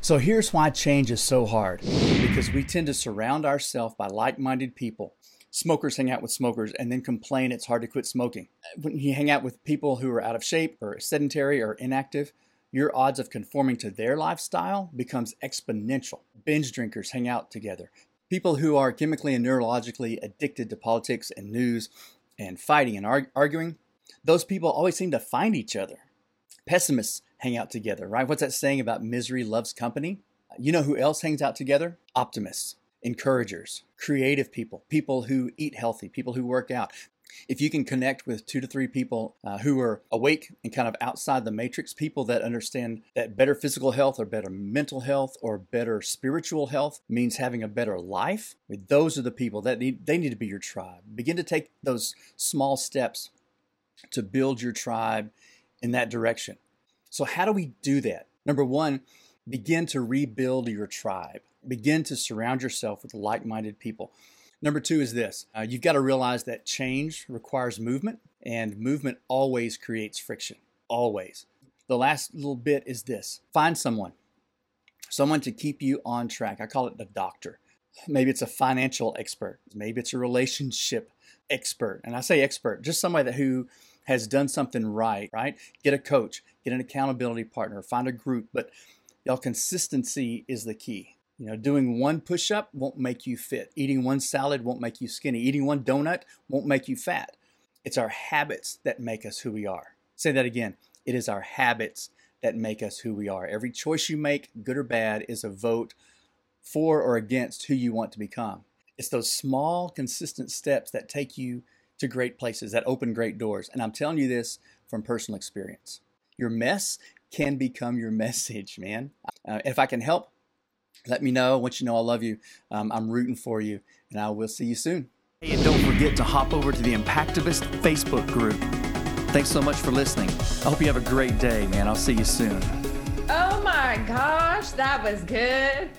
So here's why change is so hard because we tend to surround ourselves by like minded people. Smokers hang out with smokers and then complain it's hard to quit smoking. When you hang out with people who are out of shape or sedentary or inactive, your odds of conforming to their lifestyle becomes exponential. Binge drinkers hang out together. People who are chemically and neurologically addicted to politics and news and fighting and arg- arguing, those people always seem to find each other. Pessimists hang out together, right? What's that saying about misery loves company? You know who else hangs out together? Optimists, encouragers, creative people, people who eat healthy, people who work out. If you can connect with two to three people uh, who are awake and kind of outside the matrix, people that understand that better physical health or better mental health or better spiritual health means having a better life, those are the people that need, they need to be your tribe. Begin to take those small steps to build your tribe in that direction. So, how do we do that? Number one, begin to rebuild your tribe. Begin to surround yourself with like minded people. Number two is this uh, you've got to realize that change requires movement, and movement always creates friction. Always. The last little bit is this find someone, someone to keep you on track. I call it the doctor. Maybe it's a financial expert, maybe it's a relationship expert. And I say expert, just somebody that who has done something right, right? Get a coach, get an accountability partner, find a group. But y'all, consistency is the key. You know, doing one push up won't make you fit. Eating one salad won't make you skinny. Eating one donut won't make you fat. It's our habits that make us who we are. Say that again. It is our habits that make us who we are. Every choice you make, good or bad, is a vote for or against who you want to become. It's those small, consistent steps that take you to great places, that open great doors. And I'm telling you this from personal experience. Your mess can become your message, man. Uh, if I can help, let me know. I want you to know I love you. Um, I'm rooting for you, and I will see you soon. Hey, and don't forget to hop over to the Impactivist Facebook group. Thanks so much for listening. I hope you have a great day, man. I'll see you soon. Oh my gosh, that was good.